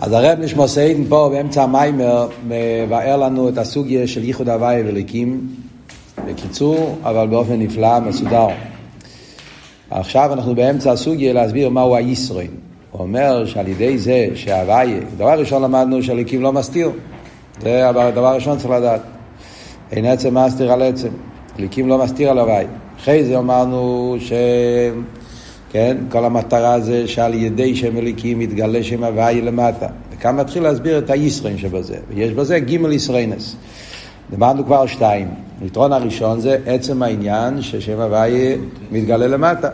אז הרב נשמע סיידן פה באמצע המיימר מבאר לנו את הסוגיה של ייחוד הוואי וליקים בקיצור, אבל באופן נפלא, מסודר. עכשיו אנחנו באמצע הסוגיה להסביר מהו הישרוין. הוא אומר שעל ידי זה שהוואי, דבר ראשון למדנו שהליקים לא מסתיר. זה הדבר הראשון צריך לדעת. אין עצם מסתיר על עצם. ליקים לא מסתיר על הוואי. אחרי זה אמרנו ש... כן? כל המטרה זה שעל ידי שם אליקים מתגלה שם הוואי למטה. וכאן מתחיל להסביר את הישרין שבזה. ויש בזה גימל ישרינס. למדנו כבר שתיים. היתרון הראשון זה עצם העניין ששם הוואי מתגלה למטה.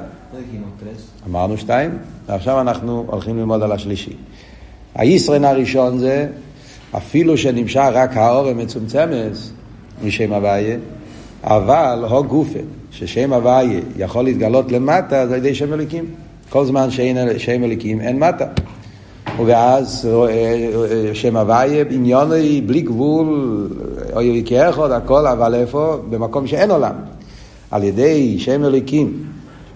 אמרנו שתיים, ועכשיו אנחנו הולכים ללמוד על השלישי. הישרין הראשון זה אפילו שנמשך רק האור המצומצמת משם הוואי, אבל הו גופה, ששם הוויה יכול להתגלות למטה, זה על ידי שם אליקים. כל זמן שאין שם אליקים, אין מטה. ואז אה, שם הוויה, עניוני בלי גבול, או יקח עוד הכל, אבל איפה? במקום שאין עולם. על ידי שם אליקים.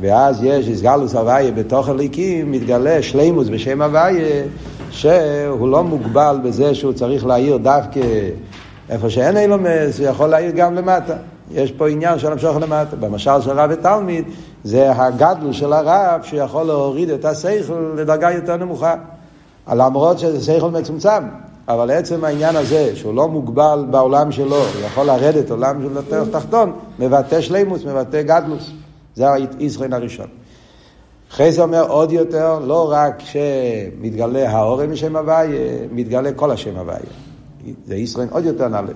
ואז יש הסגלוס הוויה בתוך אליקים, מתגלה שלימוס בשם הוויה, שהוא לא מוגבל בזה שהוא צריך להעיר דווקא איפה שאין אילומס, הוא יכול להעיר גם למטה. יש פה עניין של המשוך למטה. במשל של רב ותלמיד, זה הגדלו של הרב שיכול להוריד את השכל לדרגה יותר נמוכה. למרות שזה שכל מצומצם, אבל עצם העניין הזה, שהוא לא מוגבל בעולם שלו, הוא יכול לרדת עולם של יותר תחתון, מבטא שלימוס, מבטא גדלוס. זה הישרין הראשון. אחרי זה אומר עוד יותר, לא רק שמתגלה האורם משם הוויה, מתגלה כל השם הוויה. זה ישרין עוד יותר נעלה.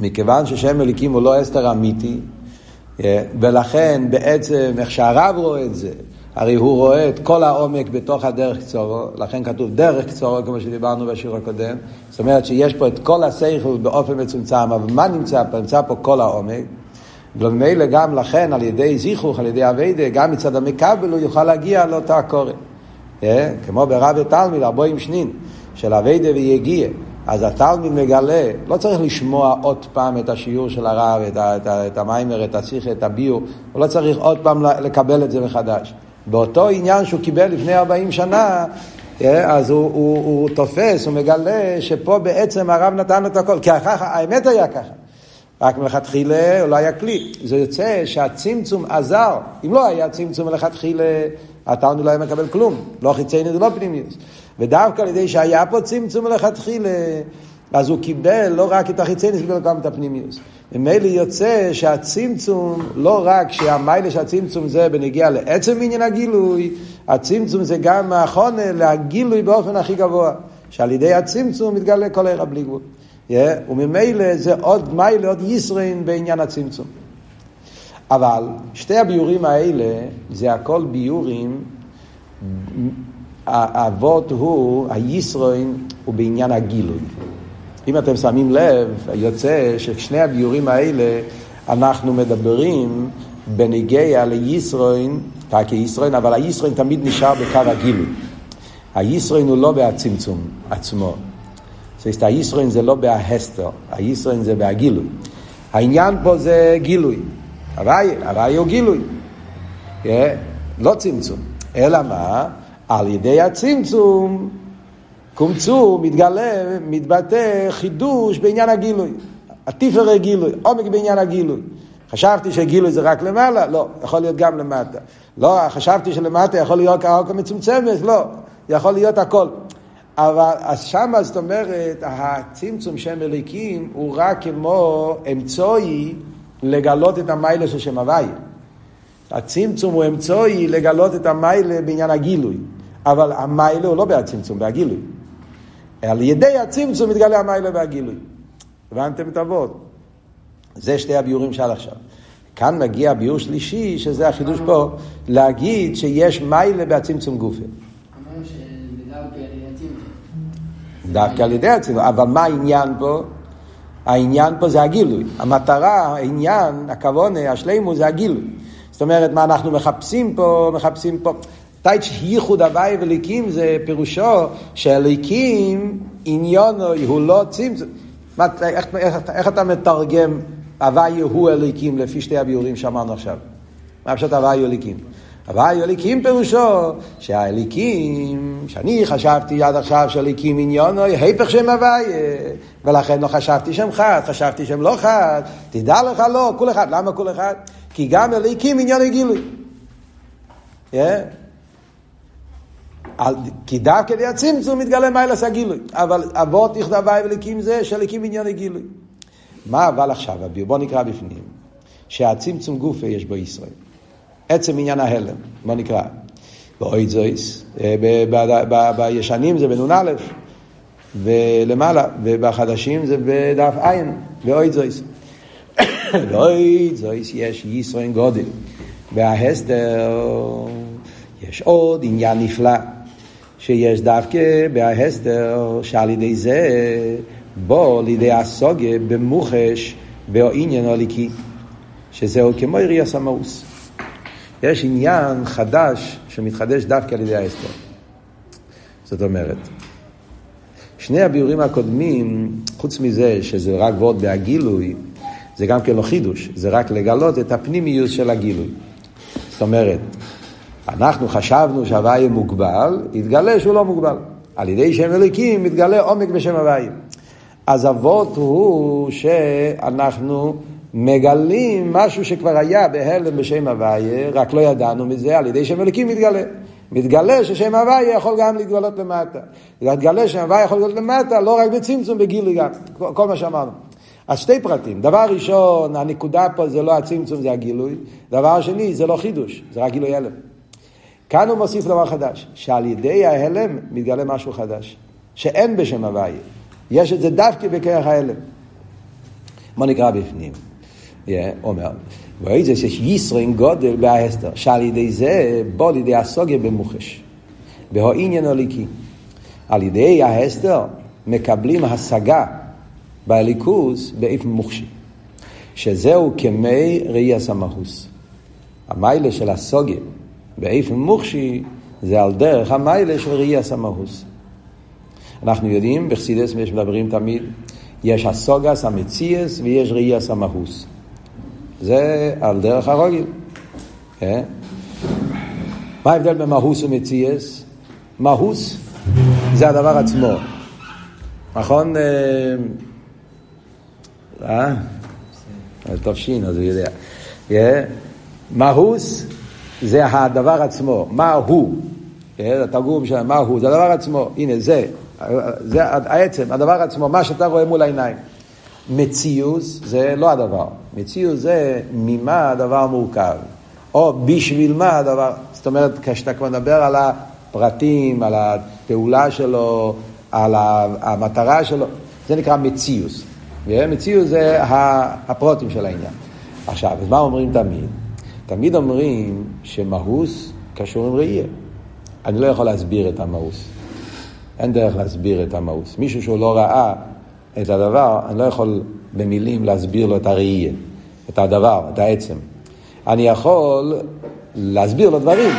מכיוון ששם אליקים הוא לא אסתר אמיתי, אה, ולכן בעצם איך שהרב רואה את זה, הרי הוא רואה את כל העומק בתוך הדרך קצורו, לכן כתוב דרך קצורו, כמו שדיברנו בשיעור הקודם. זאת אומרת שיש פה את כל השכל באופן מצומצם, אבל מה נמצא פה? נמצא פה כל העומק. וממילא גם לכן, על ידי זיכוך, על ידי אביידה, גם מצד המקבל הוא יוכל להגיע לאותה הקורא. אה, כמו ברב ותלמיד, ארבעים שנין, של אביידה ויגיע. אז התלמיד מגלה, לא צריך לשמוע עוד פעם את השיעור של הרב, את, את, את המיימר, את השיחה, את הביור, הוא לא צריך עוד פעם לקבל את זה מחדש. באותו עניין שהוא קיבל לפני 40 שנה, אה, אז הוא, הוא, הוא תופס, הוא מגלה שפה בעצם הרב נתן את הכל, כי ככה, האמת היה ככה. רק מלכתחילה הוא לא היה כלי. זה יוצא שהצמצום עזר. אם לא היה צמצום מלכתחילה, התלמיד לא היה מקבל כלום. לא חיצייני זה לא פנימיוס. ודווקא על ידי שהיה פה צמצום מלכתחילה, אז הוא קיבל לא רק את החיצייני, קיבל גם את הפנימיוס. ממילא יוצא שהצמצום, לא רק שהמיילה של הצמצום זה בנגיע לעצם עניין הגילוי, הצמצום זה גם החונה לגילוי באופן הכי גבוה. שעל ידי הצמצום מתגלה כל ערך בלי גבול. Yeah, וממילא זה עוד מיילה, עוד ישרין בעניין הצמצום. אבל שתי הביורים האלה זה הכל ביורים, האבות הוא, הישרין הוא בעניין הגילוי. אם אתם שמים לב, יוצא ששני הביורים האלה אנחנו מדברים בנגיע לישרין, כישרין, אבל הישרין תמיד נשאר בקו הגילוי. הישרין הוא לא בהצמצום עצמו. זאת הישרין זה לא בהסתר, הישרין זה בהגילוי. העניין פה זה גילוי. הוואי, הוואי הוא גילוי. Yeah, לא צמצום. אלא מה? על ידי הצמצום, קומצו, מתגלה, מתבטא חידוש בעניין הגילוי. התפארי גילוי, עומק בעניין הגילוי. חשבתי שגילוי זה רק למעלה? לא, יכול להיות גם למטה. לא, חשבתי שלמטה יכול להיות כעוקה מצומצמת? לא, יכול להיות הכל. אבל אז שמה זאת אומרת, הצמצום שם אליקים הוא רק כמו אמצעי לגלות את המיילה של שם הוויה. הצמצום הוא אמצעי לגלות את המיילה בעניין הגילוי. אבל המיילה הוא לא בהצמצום, בהגילוי. על ידי הצמצום מתגלה המיילה והגילוי. הבנתם את הוורד? זה שתי הביורים שעד עכשיו. כאן מגיע ביור שלישי, שזה החידוש פה, להגיד שיש מיילה בהצמצום גופה. דווקא על ידי הצמצום. אבל מה העניין פה? העניין פה זה הגילוי. המטרה, העניין, הכוונה, השלימו זה הגילוי. זאת אומרת, מה אנחנו מחפשים פה, מחפשים פה. טייץ' ייחוד הוואי וליקים זה פירושו שהליקים עניונו הוא לא צמצום. איך, איך, איך אתה מתרגם הוואי הוא אליקים לפי שתי הביורים שאמרנו עכשיו? מה פשוט הוואי הוא אליקים? הוואי אליקים פירושו שהאליקים, שאני חשבתי עד עכשיו שאליקים עניון הוא היפך שם הוואי, ולכן לא חשבתי שם חד, חשבתי שם לא חד, תדע לך לא, כול אחד, למה כול אחד? כי גם אליקים עניון הגילוי. Yeah. כי דווקא כדי הצמצום מתגלה מיילס הגילוי. אבל אבות יכתבי וליקים זה שליקים עניון הגילוי. מה אבל עכשיו, בוא נקרא בפנים. שהצמצום גופה יש בו ישראל. עצם עניין ההלם, בוא נקרא. באוי זויס, אה, בישנים זה בנ"א, ולמעלה, ובחדשים זה בדף עין, באוי זויס. באוי זויס יש ישראל גודל. בהסתר יש עוד עניין נפלא. שיש דווקא בהסתר שעל ידי זה בו לידי הסוגה במוחש בעניין הליקי, שזהו כמו עירי הסמאוס. יש עניין חדש שמתחדש דווקא על ידי ההסתר. זאת אומרת, שני הביאורים הקודמים, חוץ מזה שזה רק ועוד בהגילוי, זה גם כן לא חידוש, זה רק לגלות את הפנימיוס של הגילוי. זאת אומרת, אנחנו חשבנו שהוויה מוגבל, התגלה שהוא לא מוגבל. על ידי שם אלוקים מתגלה עומק בשם הוויה. אז אבות הוא שאנחנו מגלים משהו שכבר היה בהלם בשם הוויה, רק לא ידענו מזה, על ידי שם אלוקים מתגלה. מתגלה ששם הוויה יכול גם להתגלות למטה. מתגלה שם הוויה יכול להתגלות למטה, לא רק בצמצום, בגילוי גם, כל מה שאמרנו. אז שתי פרטים. דבר ראשון, הנקודה פה זה לא הצמצום, זה הגילוי. דבר שני, זה לא חידוש, זה רק גילוי הלם. כאן הוא מוסיף דבר חדש, שעל ידי ההלם מתגלה משהו חדש, שאין בשם הוויה. יש את זה דווקא בכרך ההלם. מה נקרא בפנים? אומר, ואיזה שיש ישרין גודל בהסתר, שעל ידי זה בוא לידי הסוגיה במוחש, בהעניין הליקי. על ידי ההסתר מקבלים השגה בליכוס באיפן מוחשי, שזהו כמי ראי הסמכוס. המיילה של הסוגיה באיפן מוחשי זה על דרך המיילה של ראי הסמכוס. אנחנו יודעים, בחסידס מדברים תמיד, יש הסוגס המציאס ויש ראי הסמכוס. זה על דרך הרוגל. כן? מה ההבדל בין מהוס ומציאס? מהוס זה הדבר עצמו. נכון? אה? אה? טוב שין, אז הוא יודע. מהוס זה הדבר עצמו. מה הוא? התרגום של מה הוא, זה הדבר עצמו. הנה, זה. זה העצם, הדבר עצמו, מה שאתה רואה מול העיניים. מציאוס זה לא הדבר. מציאוס זה ממה הדבר מורכב. או בשביל מה הדבר, זאת אומרת, כשאתה כבר מדבר על הפרטים, על הפעולה שלו, על המטרה שלו, זה נקרא מציאוס. מציאוס זה הפרוטים של העניין. עכשיו, אז מה אומרים תמיד? תמיד אומרים שמהוס קשור עם ראייה. אני לא יכול להסביר את המהוס. אין דרך להסביר את המהוס. מישהו שהוא לא ראה את הדבר, אני לא יכול במילים להסביר לו את הראייה, את הדבר, את העצם. אני יכול להסביר לו דברים.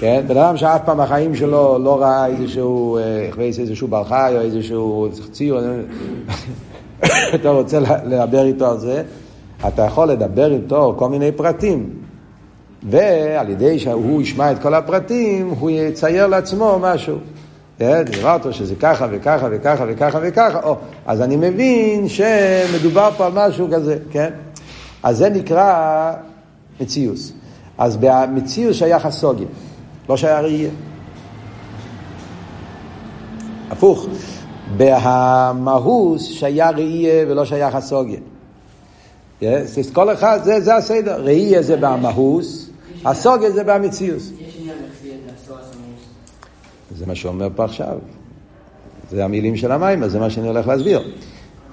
כן? בן אדם שאף פעם בחיים שלו לא ראה איזשהו, אה, איזשהו בר חי או איזשהו ציור, אתה רוצה לדבר איתו על זה, אתה יכול לדבר איתו כל מיני פרטים, ועל ידי שהוא ישמע את כל הפרטים, הוא יצייר לעצמו משהו. נראה אותו שזה ככה וככה וככה וככה וככה, או, אז אני מבין שמדובר פה על משהו כזה, כן? אז זה נקרא מציאוס. אז במציאוס שייך הסוגיה, לא שייך ראייה. הפוך, בהמהוס שייך ראייה ולא שייך הסוגיה. Yes, כל אחד, זה, זה הסדר. ראייה זה במהוס, הסוגיה זה במציאוס. זה מה שאומר פה עכשיו. זה המילים של המים, אז זה מה שאני הולך להסביר.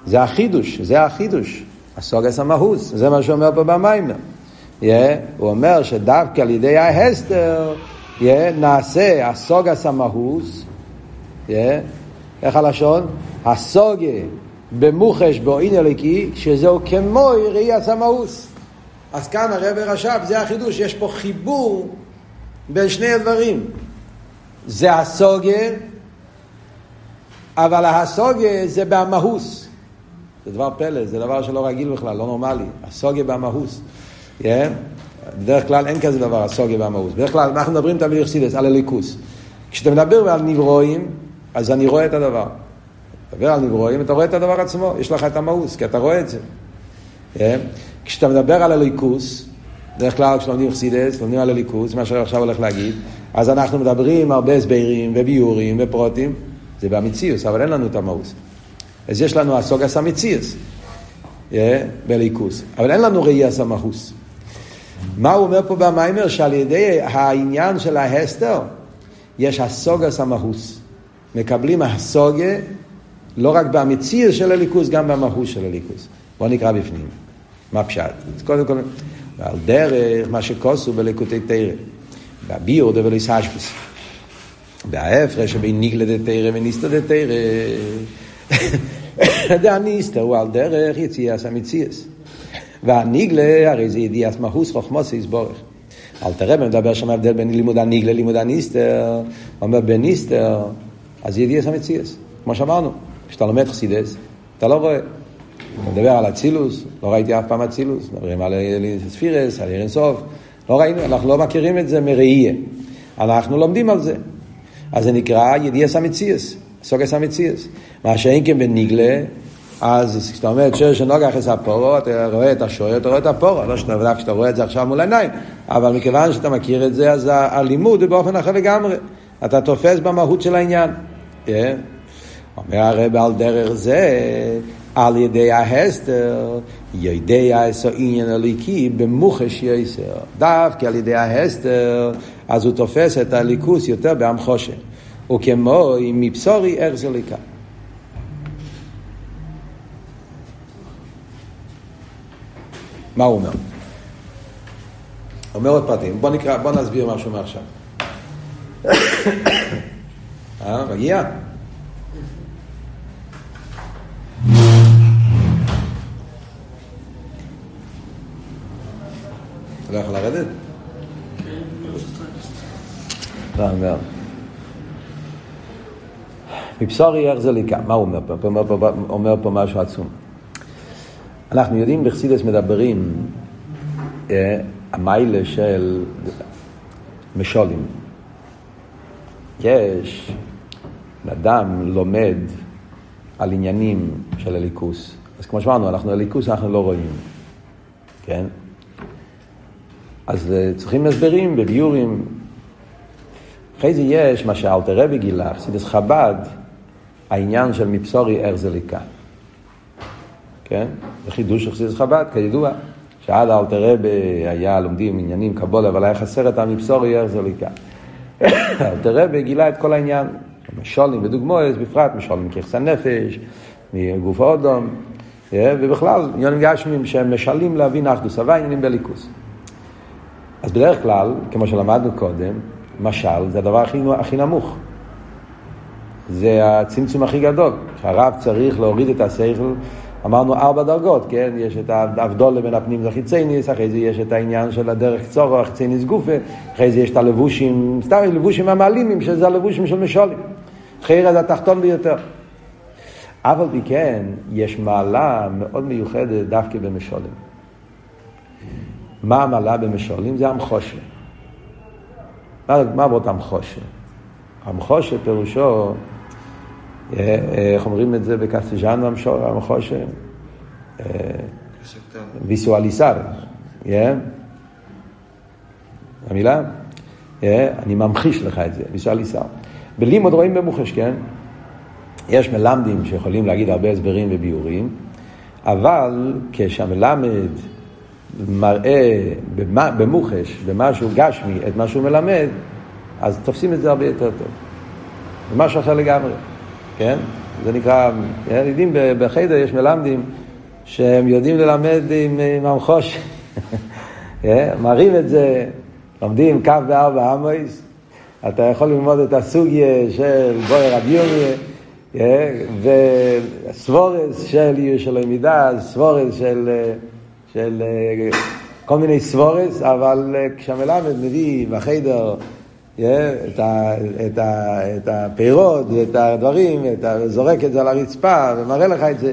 זה החידוש, זה החידוש. הסוגס המהוס, זה מה שאומר פה במים. Yeah, הוא אומר שדווקא על ידי ההסתר yeah, נעשה הסוגס המהוס, yeah, איך הלשון? הסוגה במוחש באוין אליקי, שזהו כמו ראי הסמאוס. אז כאן הרב רש"ב, זה החידוש, יש פה חיבור בין שני הדברים. זה הסוגה, אבל הסוגה זה במהוס. זה דבר פלא, זה דבר שלא רגיל בכלל, לא נורמלי. הסוגה במהוס. Yeah? בדרך כלל אין כזה דבר הסוגיה והמהות. בדרך כלל אנחנו מדברים תמיד יחסידס, על הליכוס. כשאתה מדבר על נברואים, אז אני רואה את הדבר. מדבר על נברואים, אתה רואה את הדבר עצמו, יש לך את המהות, כי אתה רואה את זה. כן? כשאתה מדבר על הליכוס, בדרך כלל כשלומדים חסידס, לומדים על הליכוס, מה שאני עכשיו הולך להגיד, אז אנחנו מדברים הרבה הסברים וביורים ופרוטים, זה במציאוס, אבל אין לנו את המהות. אז יש לנו הסוגס המציאוס, בליכוס, אבל אין לנו ראייה סמכוס. מה הוא אומר פה במיימר? שעל ידי העניין של ההסתר, יש הסוגס המהוס. מקבלים הסוגה לא רק במציאוס של הליכוס, גם במהוס של הליכוס. בואו נקרא בפנים. מה פשט? קודם כל, על דרך מה שכוסו בליקוטי תרא. והביור דבליס השפוס. וההפרש שבין ניגלה דתרא וניסתא דתרא. דהניסתא הוא על דרך יציאס המציאס. והניגלה הרי זה ידיעת מהוס חוכמוס יסבורך. אל תראה מדבר שם הבדל בין לימוד הניגלה ללימוד הניסתר, אומר בניסתר, אז ידיעת המציאס. כמו שאמרנו, כשאתה לומד חסידס, אתה לא רואה. אתה מדבר על אצילוס, לא ראיתי אף פעם אצילוס, מדברים על ספירס, על ירן סוף, לא ראינו, אנחנו לא מכירים את זה מראייה. אנחנו לומדים על זה. אז זה נקרא ידיעס המציאס, סוגס המציאס. מה שאין כן בניגלה, אז כשאתה אומר שיר שנוגח את הפורו, אתה רואה את השוער, אתה רואה את הפורו, לא שאתה יודע כשאתה רואה את זה עכשיו מול העיניים, אבל מכיוון שאתה מכיר את זה, אז הלימוד הוא באופן אחר לגמרי. אתה תופס במהות של העניין. Yeah. אומר הרב על דרך זה, על ידי ההסתר, יודע אסו עניין הליקי במוחש יסר. דווקא על ידי ההסתר, אז הוא תופס את הליכוס יותר בעם חושן. וכמו אם מבשורי איך זה ליקה. מה הוא אומר? אומר עוד פרטים. בוא נקרא, בוא נסביר משהו מעכשיו. אה, מגיע? אתה לא יכול לרדת? אומר. מבשורי איך זה ליקה. מה הוא אומר פה? הוא אומר פה משהו עצום. אנחנו יודעים בחסידס מדברים אה, המיילה של משולים. יש, אדם לומד על עניינים של הליכוס. אז כמו שאמרנו, אנחנו הליכוס אנחנו לא רואים, כן? אז אה, צריכים הסברים בביורים. אחרי זה יש מה שאלתר רבי גילה, חסידס חב"ד, העניין של מבשורי איך זה ליקה. כן? זה חידוש של חסידס חב"ד, כידוע, שעד אלתר רבי היה לומדים עניינים קבולה, אבל היה חסר את המבשורי איך זה ליקה. אלתר רבי גילה את כל העניין, משולים ודוגמאות, בפרט משולים ככס הנפש, מגוף האודום, אה, ובכלל עניינים גשמים שהם משלים להבין אחדוס, אבל עניינים בליכוס. אז בדרך כלל, כמו שלמדנו קודם, משל זה הדבר הכי, הכי נמוך. זה הצמצום הכי גדול. שהרב צריך להוריד את השכל, אמרנו ארבע דרגות, כן? יש את ההבדולה בין הפנים לחיצייניס, אחרי זה יש את העניין של הדרך צורו, החיצייניס גופה, אחרי זה יש את הלבושים, סתם לבושים המעלימים, שזה הלבושים של משולים. חייר זה התחתון ביותר. אף על כן, יש מעלה מאוד מיוחדת דווקא במשולים. מה המעלה במשולים? זה המחושה. מה, מה עבוד המחושה? המחושה פירושו, אה, אה, איך אומרים את זה בקסטיג'אן המחושה? אה, ויסואליסר, המילה? אני ממחיש לך את זה, ויסואליסר. בלימוד רואים במוחש, כן? יש מלמדים שיכולים להגיד הרבה הסברים וביורים, אבל כשהמלמד מראה במוחש, במשהו גשמי, את מה שהוא מלמד, אז תופסים את זה הרבה יותר טוב. זה משהו אחר לגמרי, כן? זה נקרא, יודעים, בחדר יש מלמדים שהם יודעים ללמד עם, עם המחוש, כן? מראים את זה, לומדים קו בארבע עמויס, אתה יכול ללמוד את הסוגיה של בויר רבי כן? וסבורס של עיר של למידה, סבורס של... של אה, כל מיני סבורס, אבל אה, כשהמלמד מביא בחדר את, ה, את, ה, את הפירות ואת הדברים, זורק את זה על הרצפה ומראה לך את זה,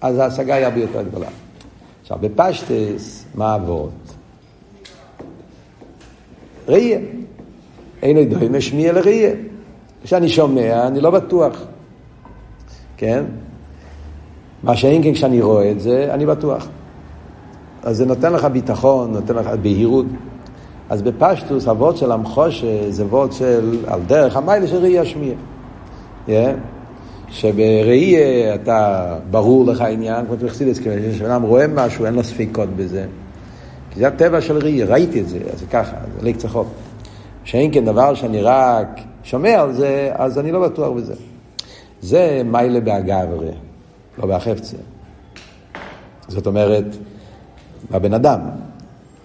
אז ההשגה היא הרבה יותר גדולה. עכשיו, בפשטס, מה אבות? ראייה. אין לי דומה שמיע לראייה. כשאני שומע, אני לא בטוח. כן? מה שאין כן כשאני רואה את זה, אני בטוח. אז זה נותן לך ביטחון, נותן לך בהירות. אז בפשטוס, הוורד של המחושה זה וורד של, על דרך המיילה של ראי השמיע. Yeah. שבראי אתה, ברור לך העניין, כמו תחסידס, כשאדם רואה משהו, אין לו ספיקות בזה. כי זה הטבע של ראי, ראיתי את זה, אז זה ככה, זה ליק צחוק. שאין כן דבר שאני רק שומע על זה, אז אני לא בטוח בזה. זה מיילה באגברי, לא בהחפצה. זאת אומרת, בבן אדם.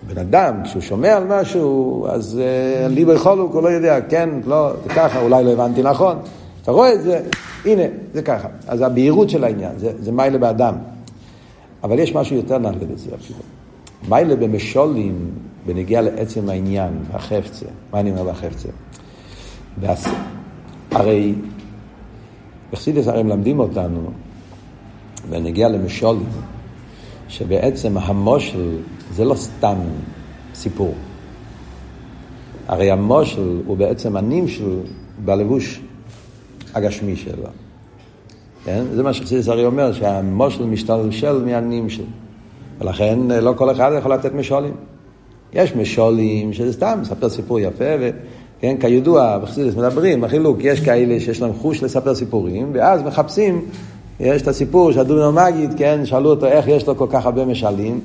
בן אדם, כשהוא שומע על משהו, אז uh, ליבו יכול הוא לא יודע, כן, לא, זה ככה, אולי לא הבנתי נכון. אתה רואה את זה, הנה, זה ככה. אז הבהירות של העניין, זה, זה מיילה באדם. אבל יש משהו יותר נעלה בזה אפילו. מיילה במשולים, בנגיע לעצם העניין, בחפצה. מה אני אומר בחפצה? והס... הרי, בחסידס הרי מלמדים אותנו, בנגיע למשולים, שבעצם המושל זה לא סתם סיפור. הרי המושל הוא בעצם הנמשל בלבוש הגשמי שלו. כן? זה מה שחסידס הרי אומר, שהמושל משתלשל מהנמשל. ולכן לא כל אחד יכול לתת משולים. יש משולים שזה סתם, מספר סיפור יפה, וכן, כידוע, בחסידס מדברים, בחילוק, יש כאלה שיש להם חוש לספר סיפורים, ואז מחפשים יש את הסיפור שהדובנו מגיד, כן, שאלו אותו איך יש לו כל כך הרבה משלים,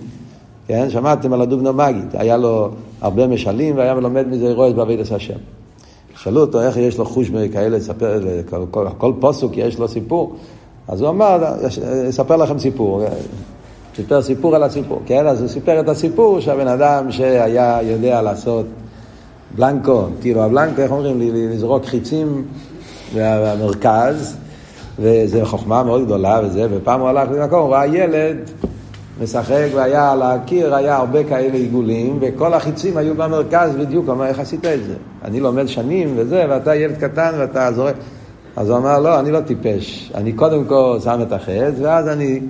כן, שמעתם על הדובנו מגיד, היה לו הרבה משלים והיה מלומד מזה רועז בעבידת השם. שאלו אותו איך יש לו חוש כאלה לספר, כל, כל, כל פוסוק יש לו סיפור, אז הוא אמר, אספר לכם סיפור, סיפר סיפור על הסיפור, כן, אז הוא סיפר את הסיפור שהבן אדם שהיה יודע לעשות בלנקו, טירו הבלנקו, איך אומרים, לזרוק חיצים מהמרכז, וזו חוכמה מאוד גדולה וזה, ופעם הוא הלך למקום, הוא ראה ילד משחק והיה על הקיר, היה הרבה כאלה עיגולים, וכל החיצים היו במרכז בדיוק, הוא אמר, איך עשית את זה? אני לומד שנים וזה, ואתה ילד קטן ואתה זורק. אז הוא אמר, לא, אני לא טיפש, אני קודם כל שם את החץ, ואז אני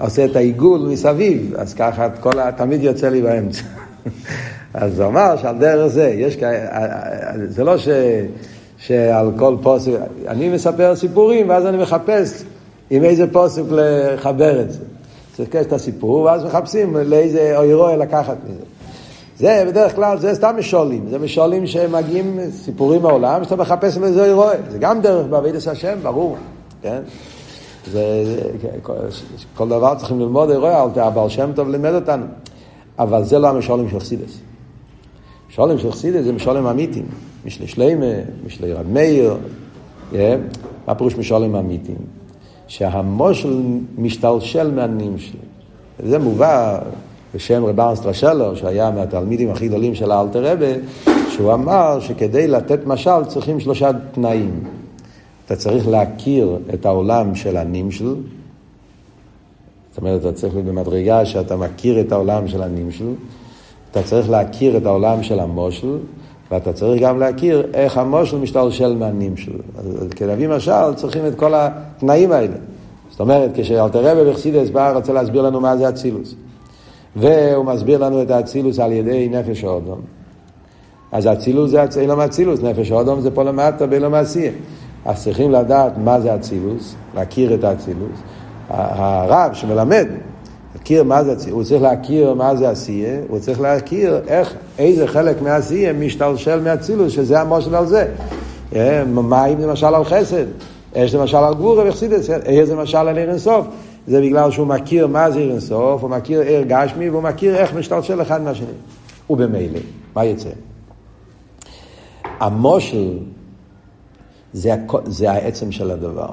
עושה את העיגול מסביב, אז ככה כל ה... תמיד יוצא לי באמצע. אז הוא אמר שעל דרך זה, יש כאלה, זה לא ש... שעל כל פוסק, אני מספר סיפורים ואז אני מחפש עם איזה פוסק לחבר את זה. צריך את הסיפור ואז מחפשים לאיזה אוירוי לקחת מזה. זה בדרך כלל, זה סתם משולים, זה משולים שמגיעים סיפורים מהעולם, שאתה מחפש לאיזה אוירוי. זה גם דרך בעבידת השם, ברור, כן? זה, כל, כל דבר צריכים ללמוד אירוע, הבעל שם טוב לימד אותנו. אבל זה לא המשולים של חסידס. משולים של חסידס זה משולים אמיתיים. משלי שלמה, משלי רב מאיר, מה פירוש משולים אמיתיים? שהמושל משתלשל מהנמשל. זה מובא בשם רב ארנס טרשלו, שהיה מהתלמידים הכי גדולים של האלתר רבה, שהוא אמר שכדי לתת משל צריכים שלושה תנאים. אתה צריך להכיר את העולם של הנמשל, זאת אומרת, אתה צריך להיות במדרגה שאתה מכיר את העולם של הנמשל, אתה צריך להכיר את העולם של המושל, ואתה צריך גם להכיר איך המושל משתלשל מהנמשל. אז כדי להביא משל צריכים את כל התנאים האלה. זאת אומרת, כשאלתר רבי בחסידס בא, רוצה להסביר לנו מה זה אצילוס. והוא מסביר לנו את האצילוס על ידי נפש האודום. אז אצילוס זה אילום אצילוס, נפש האודום זה פה למטה באילום עשייה. אז צריכים לדעת מה זה אצילוס, להכיר את האצילוס. הרב שמלמד, להכיר מה זה אצילוס, הוא צריך להכיר מה זה עשייה, הוא צריך להכיר איך, איזה חלק מהעשייה משתלשל מאצילוס, שזה המושל על זה. אה, מים למשל על חסד, יש למשל על גבורה וחסידס, אש זה משל על עיר אינסוף. זה בגלל שהוא מכיר מה זה עיר אינסוף, הוא מכיר עיר גשמי, והוא מכיר איך משתלשל אחד מהשני. ובמילא, מה יצא? המושל זה, זה העצם של הדבר.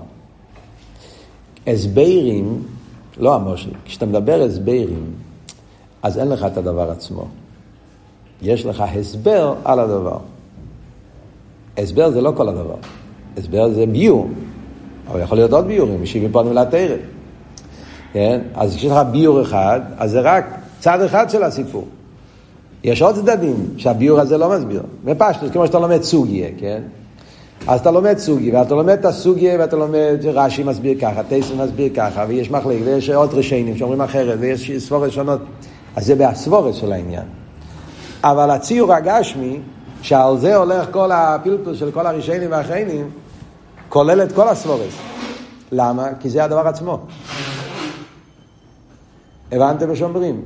הסברים, לא המושל, כשאתה מדבר הסברים, אז אין לך את הדבר עצמו. יש לך הסבר על הדבר. הסבר זה לא כל הדבר. הסבר זה ביור, אבל יכול להיות עוד ביורים, משיבים פה מילה תרא. כן? אז כשיש לך ביור אחד, אז זה רק צד אחד של הסיפור. יש עוד צדדים שהביור הזה לא מסביר. בפשטוס, כמו שאתה לומד סוגיה, כן? אז אתה לומד סוגיה, ואתה לומד את הסוגיה, ואתה לומד, רש"י מסביר ככה, טייסון מסביר ככה, ויש מחלק, ויש עוד רשיינים שאומרים אחרת, ויש סבורת שונות. אז זה בהסבורת של העניין. אבל הציור הגשמי, שעל זה הולך כל הפלפל של כל הרישיינים והאחיינים, כולל את כל הסבורס. למה? כי זה הדבר עצמו. הבנתם מה שאומרים?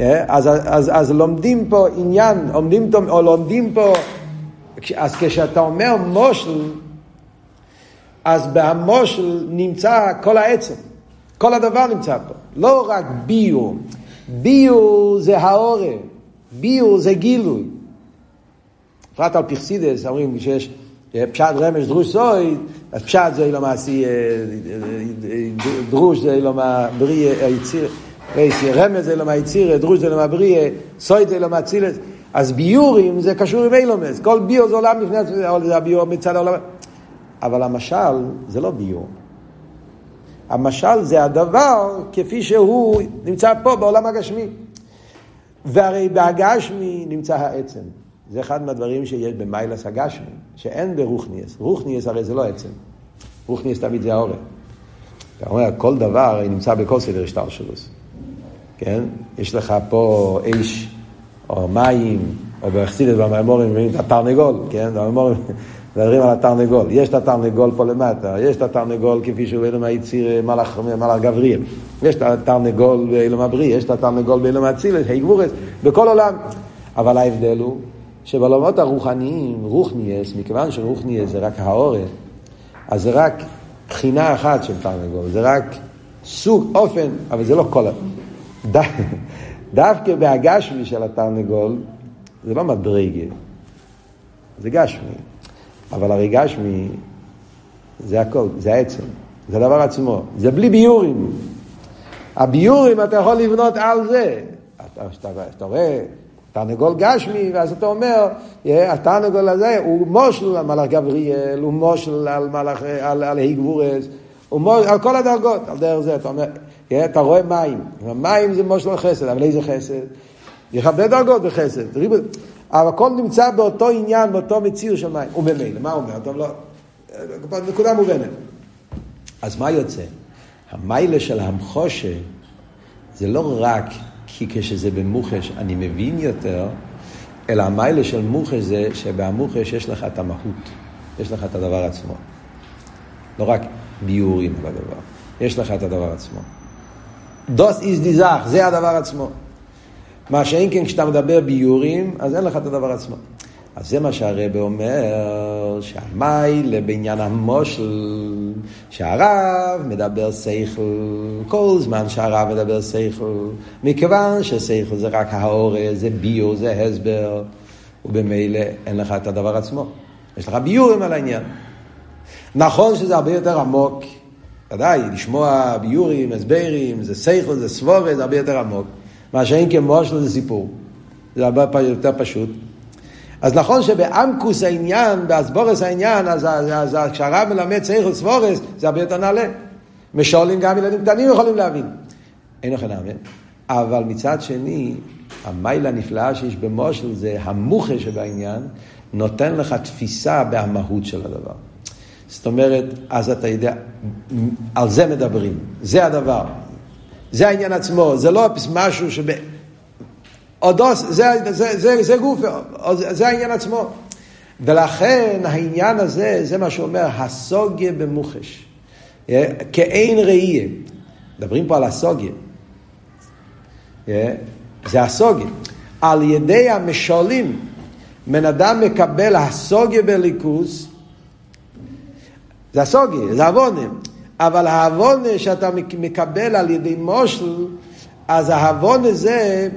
אה? אז, אז, אז לומדים פה עניין, עומדים, או לומדים פה, אז כשאתה אומר מושל, אז במושל נמצא כל העצם, כל הדבר נמצא פה, לא רק ביור, ביור זה העורף, ביור זה גילוי. בפרט על פרסידס, אומרים שיש פשט רמש דרוש סוי, אז פשט זה לא מעשי, דרוש זה לא בריא היציר, רמז זה לא מהיציר, דרוש זה לא מהבריא, סוי זה לא מהצילס, אז ביורים זה קשור עם אילומס, כל ביור זה עולם לפני, זה הביור מצד העולם. אבל המשל זה לא ביור. המשל זה הדבר כפי שהוא נמצא פה בעולם הגשמי. והרי בהגשמי נמצא העצם. זה אחד מהדברים שיש במיילס הגשמי, שאין ברוכניאס. רוכניאס הרי זה לא עצם. רוכניאס תמיד זה העורף. אתה אומר, כל דבר נמצא בכל סדר השתלשלוס. כן? יש לך פה אש, או מים, או באכסידת במאמורים, את התרנגול, כן? במאמורים מדברים על התרנגול. יש את התרנגול פה למטה, יש את התרנגול כפי שהוא אילום היציר מלאך, מלאך גבריאל. יש את התרנגול באילום הבריא, יש את התרנגול באילום האצילס, היגבורס, בכל עולם. אבל ההבדל הוא שבעולמות הרוחניים, רוחניאס, מכיוון שרוחניאס זה רק העורף, אז זה רק בחינה אחת של תרנגול, זה רק סוג, אופן, אבל זה לא כל... דווקא בהגשמי של התרנגול, זה לא מדרגה, זה גשמי. אבל הרי גשמי זה הכל, זה העצם, זה הדבר עצמו, זה בלי ביורים. הביורים אתה יכול לבנות על זה. אתה, אתה, אתה רואה תרנגול גשמי, ואז אתה אומר, התרנגול הזה הוא מושל על מלאך גבריאל, הוא מושל על מלאך, על, על היגבורס, הוא מושל על כל הדרגות, על דרך זה אתה אומר, אתה רואה מים, מים זה מושל חסד, אבל איזה חסד? יש הרבה דרגות בחסד, אבל הכל נמצא באותו עניין, באותו מציר של מים. וממילא, מה הוא אומר? טוב, לא, נקודה מובנת. אז מה יוצא? המיילה של המחושה זה לא רק כי כשזה במוחש אני מבין יותר, אלא המיילה של מוחש זה שבמוחש יש לך את המהות, יש לך את הדבר עצמו. לא רק ביורים בדבר, יש לך את הדבר עצמו. דוס איז דיזך, זה הדבר עצמו. מה שאין כן כשאתה מדבר ביורים, אז אין לך את הדבר עצמו. אז זה מה שהרבא אומר, שהמיילה בעניין המושל, שהרב מדבר שכל, כל זמן שהרב מדבר שכל, מכיוון ששכל זה רק האורז, זה ביור, זה הסבר, ובמילא אין לך את הדבר עצמו. יש לך ביורים על העניין. נכון שזה הרבה יותר עמוק, ודאי, לשמוע ביורים, הסברים, זה שכל, זה סבורת, זה הרבה יותר עמוק. מה שאין כמושל זה סיפור. זה הרבה יותר פשוט. אז נכון שבאמקוס העניין, באסבורס העניין, אז, אז, אז אז כשהרב מלמד סייכל סבורס, זה הרבה יותר נעלה. משולים גם ילדים קטנים יכולים להבין. אין לכם להבין. אבל מצד שני, המיילה הנפלאה שיש במושל זה המוחה שבעניין, נותן לך תפיסה במהות של הדבר. זאת אומרת, אז אתה יודע, על זה מדברים, זה הדבר. זה העניין עצמו, זה לא משהו שב... אודוס, זה, זה, זה, זה גוף, זה העניין עצמו. ולכן העניין הזה, זה מה שאומר, הסוגיה במוחש. כאין ראייה. מדברים פה על הסוגיה. זה הסוגיה. על ידי המשולים, בן אדם מקבל הסוגיה בליכוס, זה הסוגיה, זה עוונה. אבל העוונה שאתה מקבל על ידי מושל, אז העוונה זה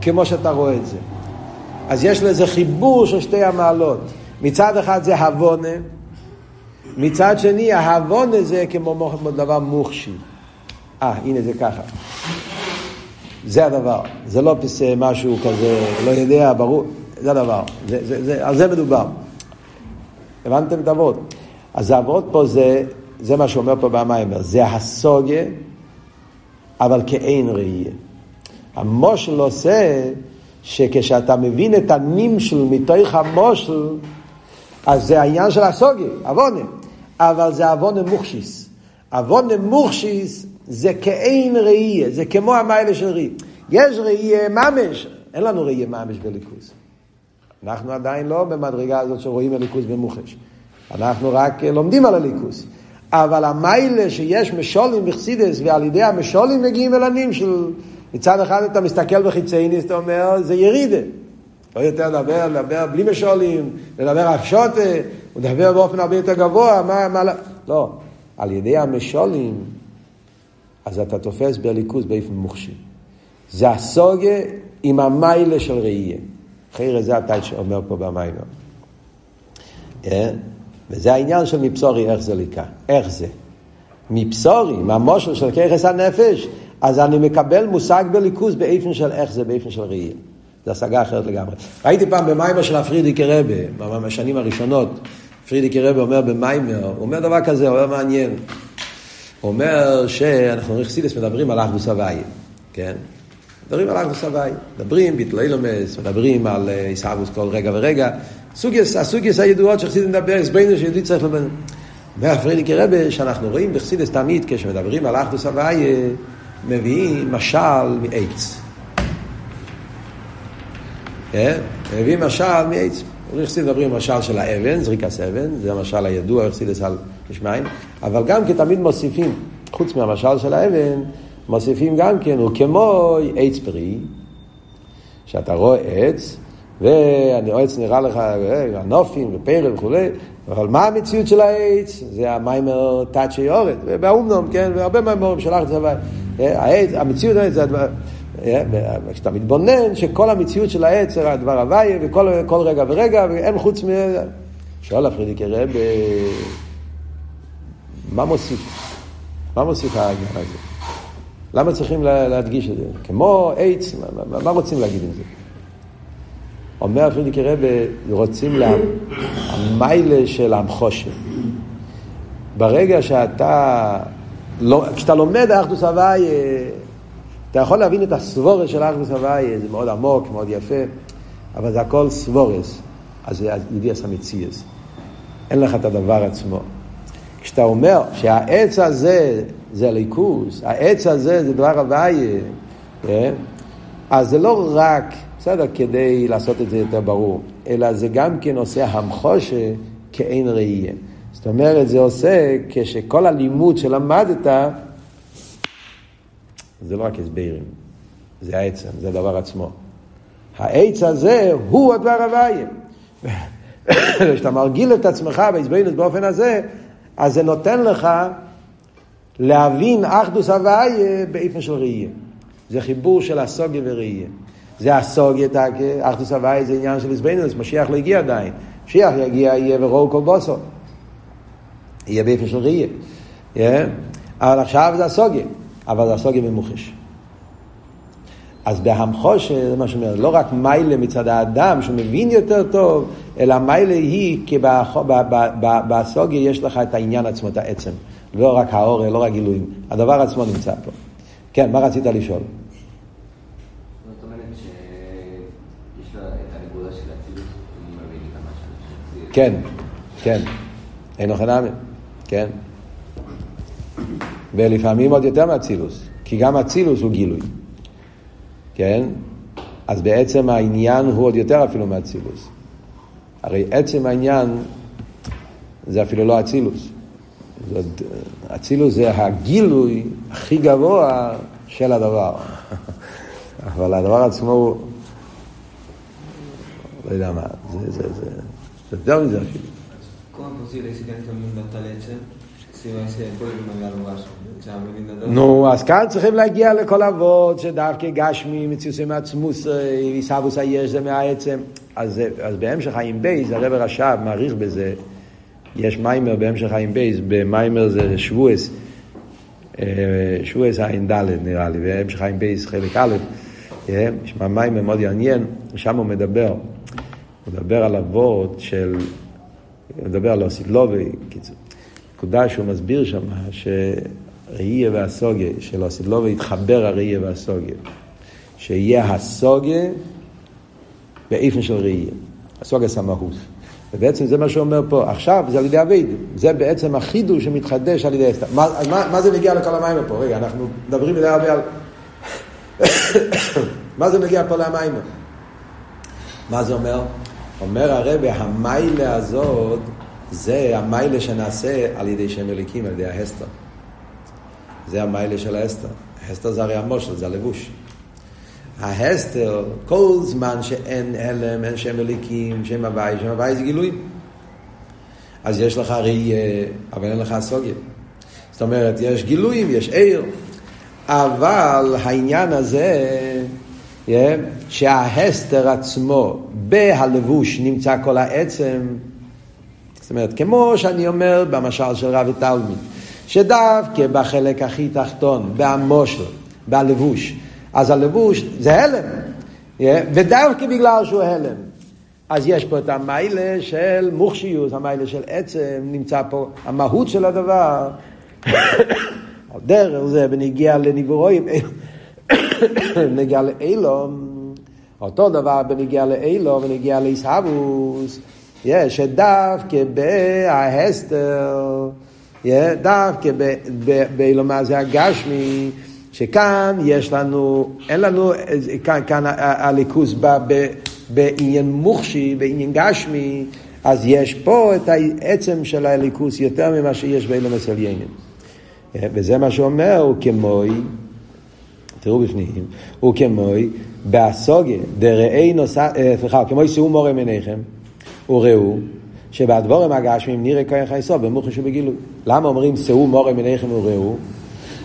כמו שאתה רואה את זה. אז יש לזה חיבור של שתי המעלות. מצד אחד זה הבונה, מצד שני ההבונה זה כמו דבר מוחשי. אה, הנה זה ככה. זה הדבר, זה לא פסה משהו כזה, לא יודע, ברור, זה הדבר, זה, זה, זה, על זה מדובר. הבנתם את אבות? אז האבות פה זה, זה מה שאומר פה במיימר, זה הסוגיה, אבל כאין ראייה. המושל עושה שכשאתה מבין את הנמשל מתוך המושל, אז זה העניין של הסוגיה, עוונה. אבל זה עוונה מוכשיס. עוונה מוכשיס זה כאין ראייה, זה כמו המיילה של ראי. יש ראייה ממש, אין לנו ראייה ממש בליכוז. אנחנו עדיין לא במדרגה הזאת שרואים הליכוס במוחש. אנחנו רק לומדים על הליכוס. אבל המיילה שיש משולים בחסידס, ועל ידי המשולים מגיעים אל הנים של... מצד אחד אתה מסתכל בחיצייניס, אתה אומר, זה ירידה. לא יותר לדבר, לדבר בלי משולים, לדבר רק שוטה, הוא מדבר באופן הרבה יותר גבוה, מה, מה, לא. על ידי המשולים, אז אתה תופס בליכוז באופן מוחשי. זה הסוגה עם המיילה של ראייה. אחרי זה אתה אומר פה במיילה. וזה העניין של מבשורי, איך זה ליקה. איך זה? מבשורי, מהמושל של ככס הנפש, אז אני מקבל מושג בליכוז באיפן של איך זה, באיפן של ראייה. זו השגה אחרת לגמרי. ראיתי פעם במיימר של הפרידיקי רבה, בשנים הראשונות, פרידיקי רבה אומר במיימר, הוא אומר דבר כזה, הוא אומר מעניין. הוא אומר שאנחנו רכסידס מדברים על אחדוס הוואי, כן? מדברים על אחדוס הוואי, מדברים ביטלי לומס, מדברים על עיסאוווס כל רגע ורגע. סוגייס, הסוגייס הידועות שחסידס מדבר, הסברנו שיהודי צריך לבין. אומר פרידיקי רבה שאנחנו רואים בחסידס תמיד כשמדברים על אחדוס הוואי, מביאים משל מעץ. מביא משל מעץ. רכסיד מדברים משל של האבן, זריקס אבן, זה המשל הידוע, רכסידס על יש מים, אבל גם כן תמיד מוסיפים, חוץ מהמשל של האבן, מוסיפים גם כן, הוא כמו עץ פרי, שאתה רואה עץ, והעץ נראה לך הנופים ופרל וכולי, אבל מה המציאות של העץ? זה המיימר תאצ'י יורד, ובאומנום, כן, והרבה מיימורים שלח את זה, העץ, המציאות העץ זה הדבר... כשאתה מתבונן שכל המציאות של העץ זה הדבר הוויה וכל רגע ורגע ואין חוץ מ... שואל הפרידיקי רב, מה מוסיף? מה מוסיף העניין הזה? למה צריכים להדגיש את זה? כמו עץ, מה רוצים להגיד עם זה? אומר פרידיקי רב, רוצים לה... המיילה של המחושן. ברגע שאתה, לא, כשאתה לומד אחדוס הוואי, אתה יכול להבין את הסבורס של אחדוס הוואי, זה מאוד עמוק, מאוד יפה, אבל זה הכל סבורס, אז זה ידיעס המציאס. אין לך את הדבר עצמו. כשאתה אומר שהעץ הזה זה הליכוס, העץ הזה זה דבר הוויה, כן? אז זה לא רק, בסדר, כדי לעשות את זה יותר ברור, אלא זה גם כן עושה המחושה כאין ראייה. זאת אומרת, זה עושה כשכל הלימוד שלמדת, זה לא רק הסברים, זה העצם, זה הדבר עצמו. העץ הזה הוא הדבר הוויה. כשאתה מרגיל את עצמך בהסברינוס באופן הזה, אז זה נותן לך להבין אחדוס הוויה באופן של ראייה. זה חיבור של הסוגיה וראייה. זה הסוגיה, אחדוס הוויה זה עניין של הסברינוס, משיח לא הגיע עדיין. משיח יגיע, יהיה ורואו כל בוסו. יהיה באופן של ראייה. אבל עכשיו זה הסוגיה, אבל זה הסוגיה במוחש. אז בהמחושה, זה מה שאומר, לא רק מיילה מצד האדם שמבין יותר טוב, אלא מיילה היא כי בסוגיה יש לך את העניין עצמו, את העצם. לא רק האור, לא רק גילויים. הדבר עצמו נמצא פה. כן, מה רצית לשאול? כן, כן. אין אוכל כן. ולפעמים עוד יותר מאצילוס, כי גם אצילוס הוא גילוי. כן? אז בעצם העניין הוא עוד יותר אפילו מאצילוס. הרי עצם העניין זה אפילו לא אצילוס. אצילוס זה הגילוי הכי גבוה של הדבר. אבל הדבר עצמו הוא... לא יודע מה, זה, זה, זה יותר מזה אפילו. ¿Cómo es posible si tienes un. נו, אז כאן צריכים להגיע לכל אבות שדווקא גשמי, מציוסי מעצמוס, עיסאוווס היש זה מהעצם. אז, אז בהמשך חיים בייז, הרב רש"ב מעריך בזה, יש מיימר בהמשך חיים בייז, במיימר זה שבועס, שבועס ע"ד נראה לי, בהמשך חיים בייז חלק א', יש מיימר מאוד יעניין, שם הוא מדבר, הוא מדבר על אבות של, הוא מדבר על אוסידלובי, קיצור. נקודה שהוא מסביר שם, ראייה והסוגיה, של הסדלובה יתחבר הראייה והסוגיה. שיהיה הסוגיה באיפן של ראייה. הסוגיה סמכות. ובעצם זה מה שהוא אומר פה. עכשיו זה על ידי אבייד. זה בעצם החידוש שמתחדש על ידי... מה, מה, מה זה מגיע לכל המים פה? רגע, אנחנו מדברים מדי הרבה על... מה זה מגיע פה למים? מה זה אומר? אומר הרבי, המיילה הזאת, זה המיילה שנעשה על ידי שם אליקים, על ידי ההסתר. זה המיילה של ההסתר. ההסתר זה הרי המושל, זה הלבוש. ההסתר, כל זמן שאין הלם, אין שם אליקים, שם הוואי, שם הוואי זה גילויים. אז יש לך ראייה, אבל אין לך סוגיה. זאת אומרת, יש גילויים, יש עיר, אבל העניין הזה, שההסתר עצמו בהלבוש נמצא כל העצם, זאת אומרת, כמו שאני אומר במשל של רבי תלמיד, שדווקא בחלק הכי תחתון, בהמושל, בלבוש, אז הלבוש זה הלם, ודווקא בגלל שהוא הלם. אז יש פה את המיילה של מוכשיוס, המיילה של עצם, נמצא פה המהות של הדבר. על דרך זה בנגיע לניבורואים, בנגיע לאילום, אותו דבר בנגיע לאילום, בנגיע לאיסהבוס, יש שדווקא בהסתר, דווקא באילומה זה הגשמי, שכאן יש לנו, אין לנו, כאן, כאן הליכוס בא בעניין מוחשי, בעניין גשמי, אז יש פה את העצם של הליכוס יותר ממה שיש באילום אצל יינים. וזה מה שאומר, הוא כמוי, תראו בפנים, הוא כמוי, באסוגיה, דראי נוסע, אה, סליחה, כמוי שאו מורם עיניכם, וראו, שבדבורם הגשמים נראה כהן חייסוף, במוחש ובגילוי. למה אומרים שאו מורם עיניכם וראו?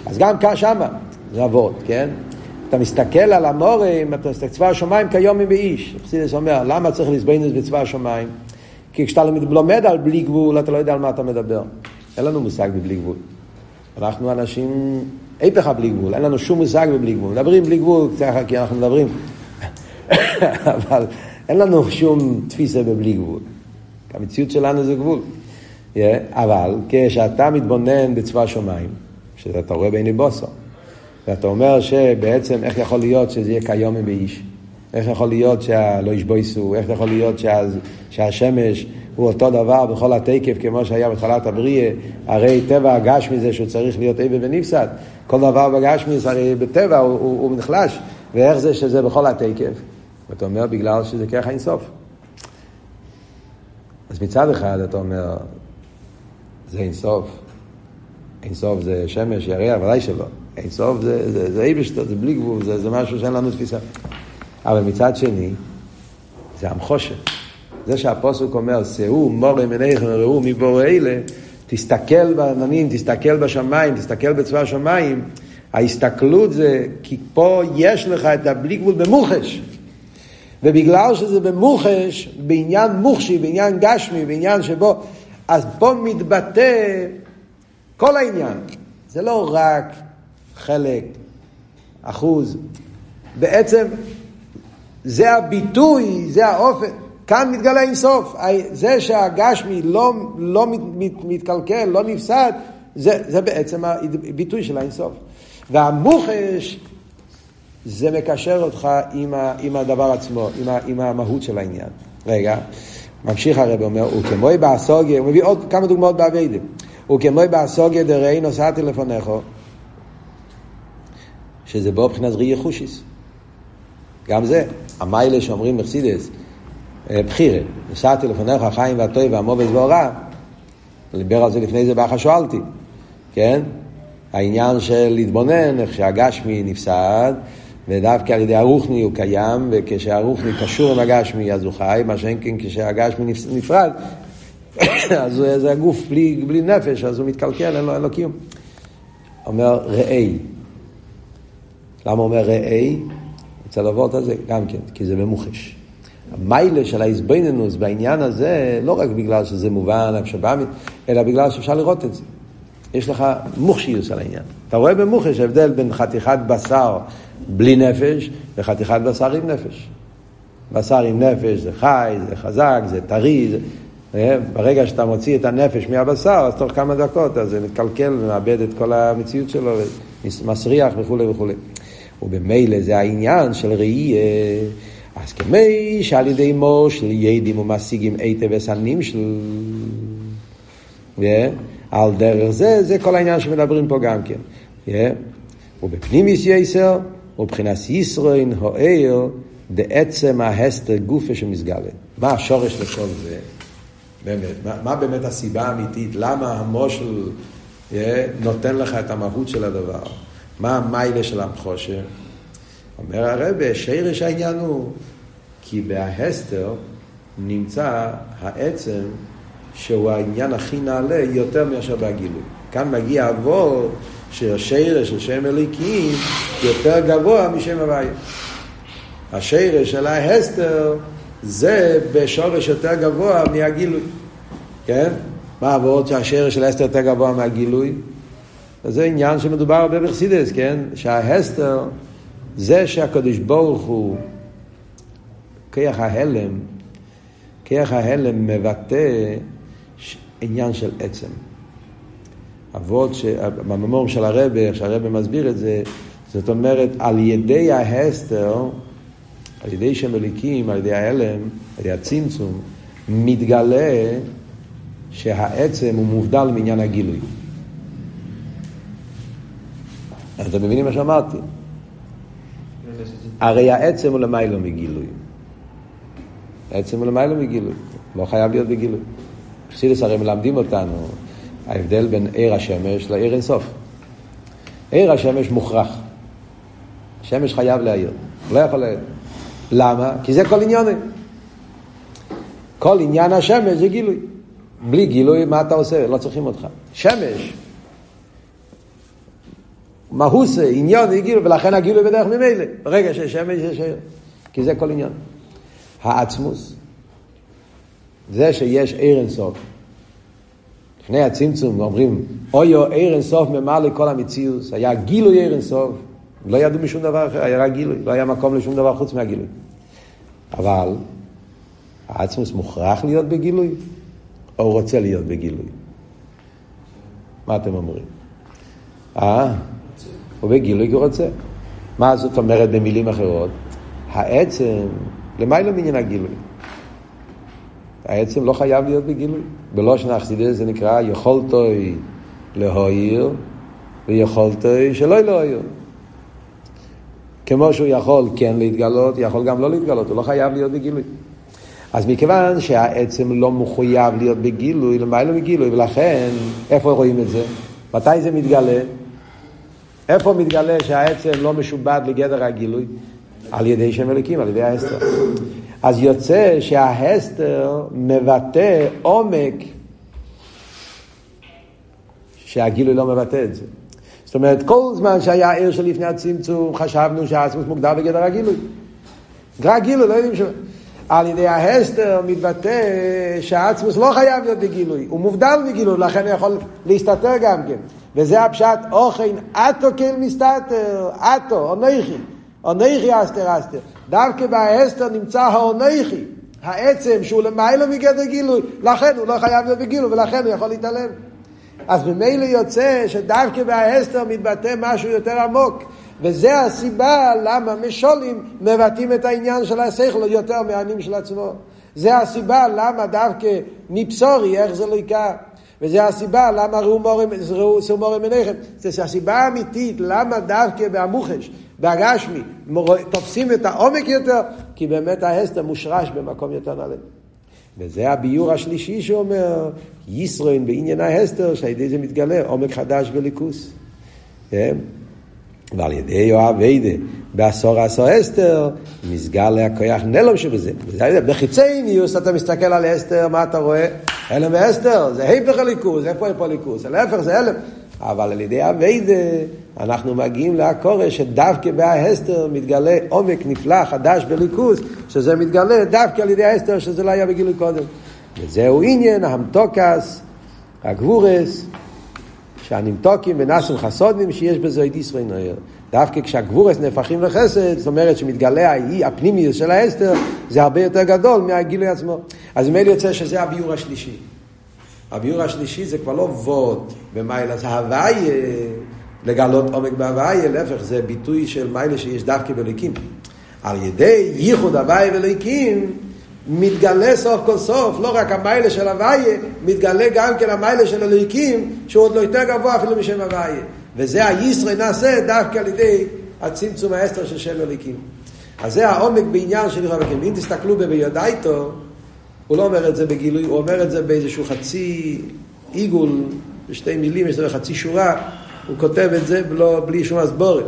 אז גם כאן שמה, זה אבות, כן? אתה מסתכל על המורים, אתה מסתכל, צבא השמיים כיום באיש. חסידס אומר, למה צריך לסבינוס בצבא השמיים? כי כשאתה לומד על בלי גבול, אתה לא יודע על מה אתה מדבר. אין לנו מושג בבלי גבול. אנחנו אנשים, היפך הבלי גבול, אין לנו שום מושג בבלי גבול. מדברים בלי גבול, ככה כי אנחנו מדברים, אבל אין לנו שום תפיסה בבלי גבול. המציאות שלנו זה גבול. Yeah, אבל כשאתה מתבונן בצבא השמיים, שאתה רואה בעיני בוסו, ואתה אומר שבעצם איך יכול להיות שזה יהיה כיום באיש? איך יכול להיות שלא ישבויסו? איך יכול להיות שה, שהשמש הוא אותו דבר בכל התקף כמו שהיה בתחילת הבריאה? הרי טבע הגשמי זה שהוא צריך להיות איבר ונפסד. כל דבר בגשמי הרי בטבע הוא, הוא, הוא נחלש. ואיך זה שזה בכל התקף? ואתה אומר בגלל שזה ככה אינסוף. אז מצד אחד אתה אומר, זה אינסוף. אינסוף זה שמש, ירח, ודאי שלא. אינסוף זה, זה, זה איבשטר, זה בלי גבול, זה, זה משהו שאין לנו תפיסה. אבל מצד שני, זה המחושת. זה שהפוסק אומר, שאו מורם עיניכם וראו מבורא אלה, תסתכל בעננים, תסתכל בשמיים, תסתכל בצבא השמיים, ההסתכלות זה, כי פה יש לך את הבלי גבול במוחש. ובגלל שזה במוחש, בעניין מוחשי, בעניין גשמי, בעניין שבו, אז פה מתבטא כל העניין. זה לא רק חלק, אחוז. בעצם זה הביטוי, זה האופן. כאן מתגלה אינסוף. זה שהגשמי לא, לא מת, מת, מתקלקל, לא נפסד, זה, זה בעצם הביטוי של האינסוף. והמוחש, זה מקשר אותך עם, ה, עם הדבר עצמו, עם, ה, עם המהות של העניין. רגע, ממשיך הרב אומר, וכמוי באסוגיה, הוא מביא עוד כמה דוגמאות באביידים. וכמוי באסוגיה דראי נוסעתי לפניכו. שזה בו מבחינת ראי חושיס. גם זה, המיילה שאומרים מחסידס, אה, בחירה, נסעתי לפניך החיים והטוב והמובץ והורע, דיבר על זה לפני זה באחר שואלתי, כן? העניין של להתבונן, איך שהגשמי נפסד, ודווקא על ידי הרוחני הוא קיים, וכשהרוחני קשור עם הגשמי אז הוא חי, מה שאין כן כשהגשמי נפרד, אז זה הגוף בלי, בלי נפש, אז הוא מתקלקל, אין לו, אין לו קיום. אומר ראי, למה אומר ראי? אצל אבות הזה גם כן, כי זה ממוחש. המיילה של האיזבנינוס בעניין הזה, לא רק בגלל שזה מובן, שבאמית, אלא בגלל שאפשר לראות את זה. יש לך מוכשיוס על העניין. אתה רואה במוחש הבדל בין חתיכת בשר בלי נפש וחתיכת בשר עם נפש. בשר עם נפש זה חי, זה חזק, זה טרי, זה... אה, ברגע שאתה מוציא את הנפש מהבשר, אז תוך כמה דקות אז זה מתקלקל ומאבד את כל המציאות שלו, ומסריח וכולי וכולי. ובמילא זה העניין של ראייה. אז כמי שעל ידי מושל ידים ומשיגים היטב וסנים של... על דרך זה, זה כל העניין שמדברים פה גם כן. ובפנימיס יסר, ובבחינת ישרוין הוער, דעצם ההסתר גופה שמסגלה. מה השורש לכל זה? באמת, מה, מה באמת הסיבה האמיתית? למה המושל yeah, נותן לך את המהות של הדבר? מה המיילה של המחושר? אומר הרב, שירש העניין הוא כי בהסתר נמצא העצם שהוא העניין הכי נעלה יותר מאשר בהגילוי. כאן מגיע אבות שהשירש של שם אליקים יותר גבוה משם הוויה. השירש של ההסתר זה בשורש יותר גבוה מהגילוי. כן? מה העבוד שהשרש של ההסתר יותר גבוה מהגילוי? זה עניין שמדובר הרבה בחסידס, כן? שההסתר זה שהקדוש ברוך הוא, כיח ההלם, כיח ההלם מבטא עניין של עצם. אבות, בממור של הרבה, איך שהרבה מסביר את זה, זאת אומרת, על ידי ההסתר, על ידי שם אליקים, על ידי ההלם, על ידי הצמצום, מתגלה שהעצם הוא מובדל מעניין הגילוי. אתם מבינים מה שאמרתי? הרי העצם הוא למיילו מגילוי. העצם הוא למיילו מגילוי. לא חייב להיות בגילוי. חסידס הרי מלמדים אותנו ההבדל בין עיר השמש לעיר אינסוף. עיר השמש מוכרח. השמש חייב להעיר. לא יכול להעיר. למה? כי זה כל עניון. כל עניין השמש זה גילוי. בלי גילוי, מה אתה עושה? לא צריכים אותך. שמש. מהוסה, עניון, גילוי, ולכן הגילוי בדרך ממילא. ברגע ששמש יש... כי זה כל עניין. העצמוס, זה שיש עיר אינסוף. לפני הצמצום אומרים, אויו עיר אינסוף ממלא כל המציאות, היה גילוי עיר אינסוף. לא ידעו משום דבר אחר, היה רק גילוי, לא היה מקום לשום דבר חוץ מהגילוי. אבל העצמוס מוכרח להיות בגילוי, או הוא רוצה להיות בגילוי? מה אתם אומרים? אה? הוא בגילוי כי הוא רוצה. מה זאת אומרת במילים אחרות? העצם, למה לא מעניין הגילוי? העצם לא חייב להיות בגילוי. בלושן אכסידס זה נקרא יכולתוי להועיר ויכולתוי שלא להועיר. כמו שהוא יכול כן להתגלות, יכול גם לא להתגלות, הוא לא חייב להיות בגילוי. אז מכיוון שהעצם לא מחויב להיות בגילוי, למעלה מגילוי, ולכן, איפה רואים את זה? מתי זה מתגלה? איפה מתגלה שהעצם לא משובד לגדר הגילוי? על ידי שם אליקים, על ידי ההסתר. אז יוצא שההסתר מבטא עומק שהגילוי לא מבטא את זה. זאת אומרת, כל זמן שהיה עיר שלפני הצמצום, חשבנו שהעצמוס מוגדר בגדר הגילוי. רק גילוי, לא יודעים ש... על ידי ההסתר מתבטא שהעצמוס לא חייב להיות בגילוי, הוא מובדל מגילוי, לכן הוא יכול להסתתר גם כן. וזה הפשט אוכן אטו כן מסתתר, אטו, אונכי, אונכי אסתר אסתר. דווקא בהסתר נמצא האונכי, העצם שהוא למעלה מגדר גילוי, לכן הוא לא חייב להיות בגילוי, ולכן הוא יכול להתעלם. אז ממילא יוצא שדווקא בהסתר מתבטא משהו יותר עמוק. וזה הסיבה למה משולים מבטאים את העניין של השכל יותר מהעניין של עצמו. זה הסיבה למה דווקא מבשורי, איך זה לא יקר. וזה הסיבה למה ראו סומורם עיניכם. זה הסיבה האמיתית למה דווקא בהמוחש, בהגשמי, תופסים את העומק יותר, כי באמת ההסתר מושרש במקום יותר נעלה. וזה הביור השלישי שאומר, ישרוין בעניין ההסתר, שעל ידי זה מתגלה עומק חדש וליכוס. כן? ועל ידי יואב עדה בעשור עשור אסתר, מסגר להכויח נלום שבזה. בחיצי ניוס אתה מסתכל על אסתר, מה אתה רואה? הלם ואסתר, זה היפך הליכוס, איפה איפה הליכוס? להפך זה הלם. אבל על ידי אביידה אנחנו מגיעים להקורש שדווקא בהסתר מתגלה עומק נפלא חדש בליכוס, שזה מתגלה דווקא על ידי ההסתר שזה לא היה בגילוי קודם. וזהו עניין המתוקס, הגבורס, שהנמתוקים ונאסים חסודים שיש בזה את ישראל נויר. דווקא כשהגבורס נהפכים לחסד, זאת אומרת שמתגלה הפנימיות של האסתר, זה הרבה יותר גדול מהגילוי עצמו. אז ממילא יוצא שזה הביור השלישי. הביור השלישי זה כבר לא ווד במיילה, זה הוויה, לגלות עומק בהוויה, להפך, זה ביטוי של מיילה שיש דווקא בליקים. על ידי ייחוד הוויה וליקים, מתגלה סוף כל סוף, לא רק המיילה של הוויה, מתגלה גם כן המיילה של אלוהיקים, שהוא עוד לא יותר גבוה אפילו משם הוויה. וזה הישרי נעשה דווקא על ידי הצמצום האסתר של שם אלוהיקים. אז זה העומק בעניין של לכאורה וקים. אם תסתכלו בביודעיתו, הוא לא אומר את זה בגילוי, הוא אומר את זה באיזשהו חצי עיגול, בשתי מילים, יש לזה חצי שורה, הוא כותב את זה בלא, בלי שום הסבורת.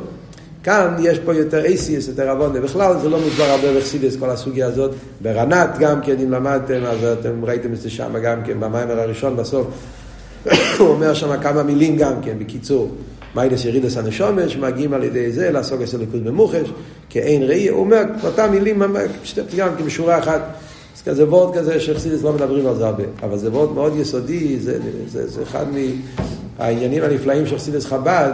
כאן יש פה יותר אייסיס, יותר עוונה. בכלל זה לא מוסבר הרבה בחסידס, כל הסוגיה הזאת. ברנת גם כן, אם למדתם, אז אתם ראיתם את זה שם גם כן, במיימר הראשון בסוף. הוא אומר שם כמה מילים גם כן, בקיצור. מיילס ירידס הנשומת, שמגיעים על ידי זה לעסוק אצל ליכוד במוחש, כאין ראי, הוא אומר אותם מילים, גם כן בשורה אחת. אז כזה וורד כזה שחסידס לא מדברים על זה הרבה, אבל זה וורד מאוד יסודי, זה, זה, זה אחד מהעניינים הנפלאים של חסידס חב"ד,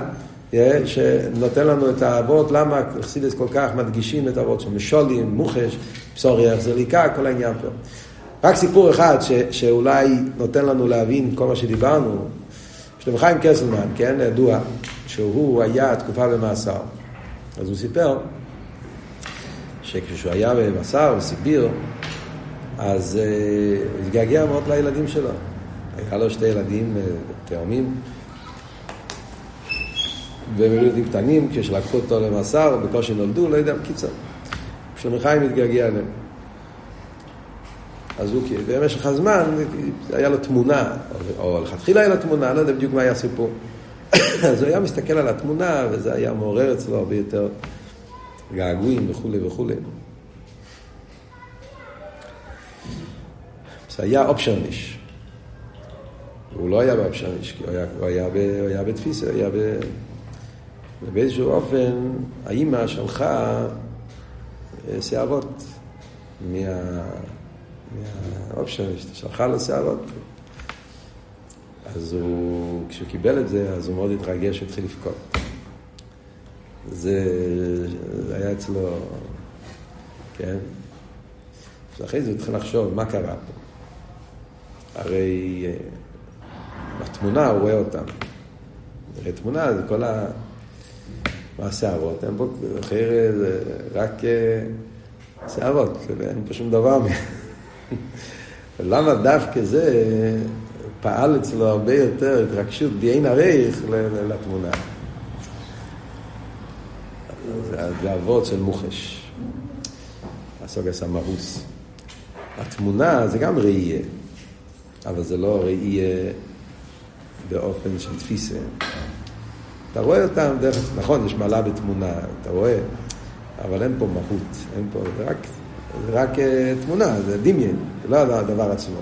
שנותן לנו את האבות, למה חסידס כל כך מדגישים את האבות של משולים, מוחש, בשורי החזריקה, כל העניין פה. רק סיפור אחד ש, שאולי נותן לנו להבין כל מה שדיברנו. שלמה חיים קסלמן, כן, ידוע, שהוא היה תקופה במאסר. אז הוא סיפר שכשהוא היה במאסר בסיביר, אז uh, הוא התגעגע מאוד לילדים שלו. היה לו שתי ילדים uh, תאומים. והם היו ילדים קטנים, כשלקחו אותו למאסר, בקושי נולדו, לא יודע, בקיצר. שלמה חיים התגעגע אליהם. אז הוא, במשך הזמן, היה לו תמונה, או לכתחילה היה לו תמונה, לא יודע בדיוק מה היה הסיפור. אז הוא היה מסתכל על התמונה, וזה היה מעורר אצלו הרבה יותר געגועים וכולי וכולי. זה היה אופשרניש. הוא לא היה באופשרניש, כי הוא היה, הוא היה, ב, הוא היה בתפיסה, הוא היה ב... ובאיזשהו אופן, האימא שלחה אה, שערות מה... מהאופשרניש, שלחה לו שערות. אז הוא, כשהוא קיבל את זה, אז הוא מאוד התרגש והתחיל לבכות. זה, היה אצלו, כן? אז אחרי זה הוא התחיל לחשוב, מה קרה פה? הרי אה, בתמונה הוא רואה אותם. הרי תמונה זה כל השערות? אין פה, אחרי זה רק אה, שערות, אין פה שום דבר. למה דווקא זה פעל אצלו הרבה יותר התרגשות בעין הרייך לתמונה. זה אבות של מוחש, הסוגס המהוס. התמונה זה גם ראייה, אבל זה לא ראייה באופן של תפיסה. אתה רואה אותם דרך, נכון, יש מעלה בתמונה, אתה רואה, אבל אין פה מהות, אין פה, זה רק, זה רק uh, תמונה, זה דמיין, זה לא הדבר עצמו.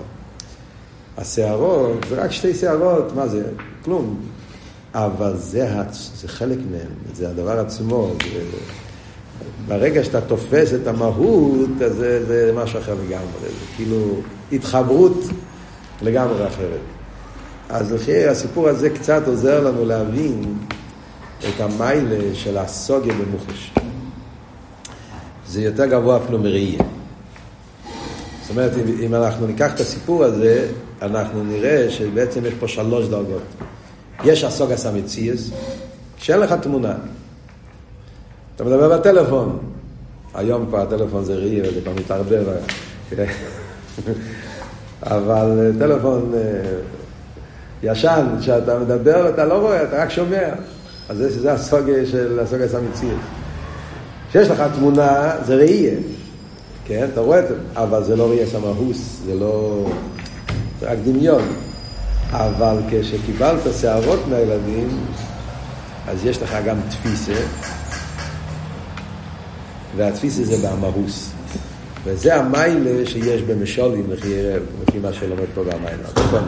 השערות, זה רק שתי שערות, מה זה? כלום. אבל זה, זה חלק מהם, זה הדבר עצמו. זה, ברגע שאתה תופס את המהות, אז זה, זה משהו אחר לגמרי. זה כאילו התחברות לגמרי אחרת. אז לפי הסיפור הזה קצת עוזר לנו להבין את המיילה של הסוגיה במוחש. זה יותר גבוה אפילו מראייה. אומרת, אם אנחנו ניקח את הסיפור הזה, אנחנו נראה שבעצם יש פה שלוש דרגות. יש הסוגס המציאס, כשאין לך תמונה. אתה מדבר בטלפון, היום כבר הטלפון זה ראי וזה כבר מתערבב, אבל טלפון אה, ישן, שאתה מדבר ואתה לא רואה, אתה רק שומע. אז זה, זה הסוגיה של הסוגס המציאס. כשיש לך תמונה, זה ראייה. כן, אתה רואה את זה, אבל זה לא ראייה סמאוס, זה לא... זה רק דמיון. אבל כשקיבלת שערות מהילדים, אז יש לך גם תפיסה, והתפיסה זה במהוס. וזה המיילה שיש במשולים, לפי מה שלומד פה במיילה. נכון.